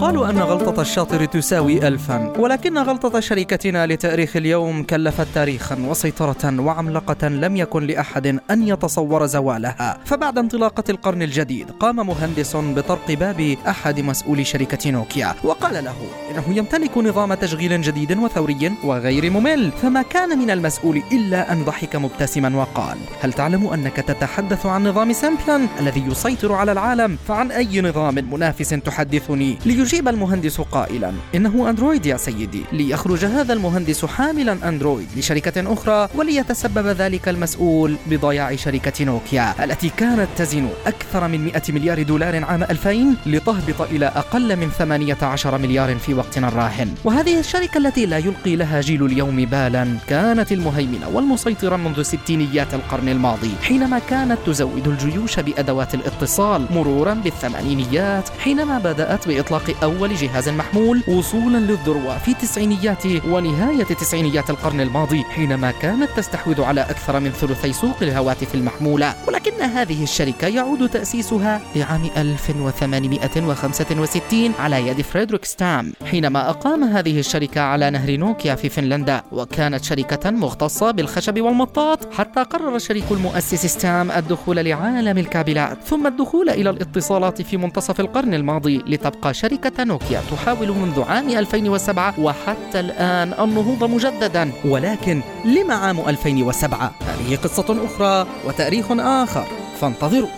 يقال أن غلطة الشاطر تساوي ألفا ولكن غلطة شركتنا لتأريخ اليوم كلفت تاريخا وسيطرة وعملقة لم يكن لأحد أن يتصور زوالها. فبعد انطلاقة القرن الجديد قام مهندس بطرق باب أحد مسؤولي شركة نوكيا وقال له إنه يمتلك نظام تشغيل جديد وثوري وغير ممل فما كان من المسؤول إلا أن ضحك مبتسما وقال هل تعلم أنك تتحدث عن نظام سامبيون الذي يسيطر على العالم؟ فعن أي نظام منافس تحدثني ليجيب المهندس قائلا إنه أندرويد يا سيدي ليخرج هذا المهندس حاملا أندرويد لشركة أخرى وليتسبب ذلك المسؤول بضياع شركة نوكيا التي كانت تزن أكثر من 100 مليار دولار عام 2000 لتهبط إلى أقل من 18 مليار في وقتنا الراهن وهذه الشركة التي لا يلقي لها جيل اليوم بالا كانت المهيمنة والمسيطرة منذ ستينيات القرن الماضي حينما كانت تزود الجيوش بأدوات الاتصال مرورا بالثمانينيات حينما بدأت بإطلاق أول جهاز محمول وصولا للذروة في تسعينيات ونهاية تسعينيات القرن الماضي حينما كانت تستحوذ على أكثر من ثلثي سوق الهواتف المحمولة. ولكن هذه الشركة يعود تأسيسها لعام 1865 على يد فريدريك ستام حينما أقام هذه الشركة على نهر نوكيا في فنلندا. وكانت شركة مختصة بالخشب والمطاط حتى قرر الشريك المؤسس ستام الدخول لعالم الكابلات. ثم الدخول إلى الاتصالات في منتصف القرن الماضي لتبقى شركة نوكيا تحاول منذ عام 2007 وحتى الآن النهوض مجددا. ولكن لما عام 2007 هذه قصة أخرى وتاريخ آخر. فانتظروا.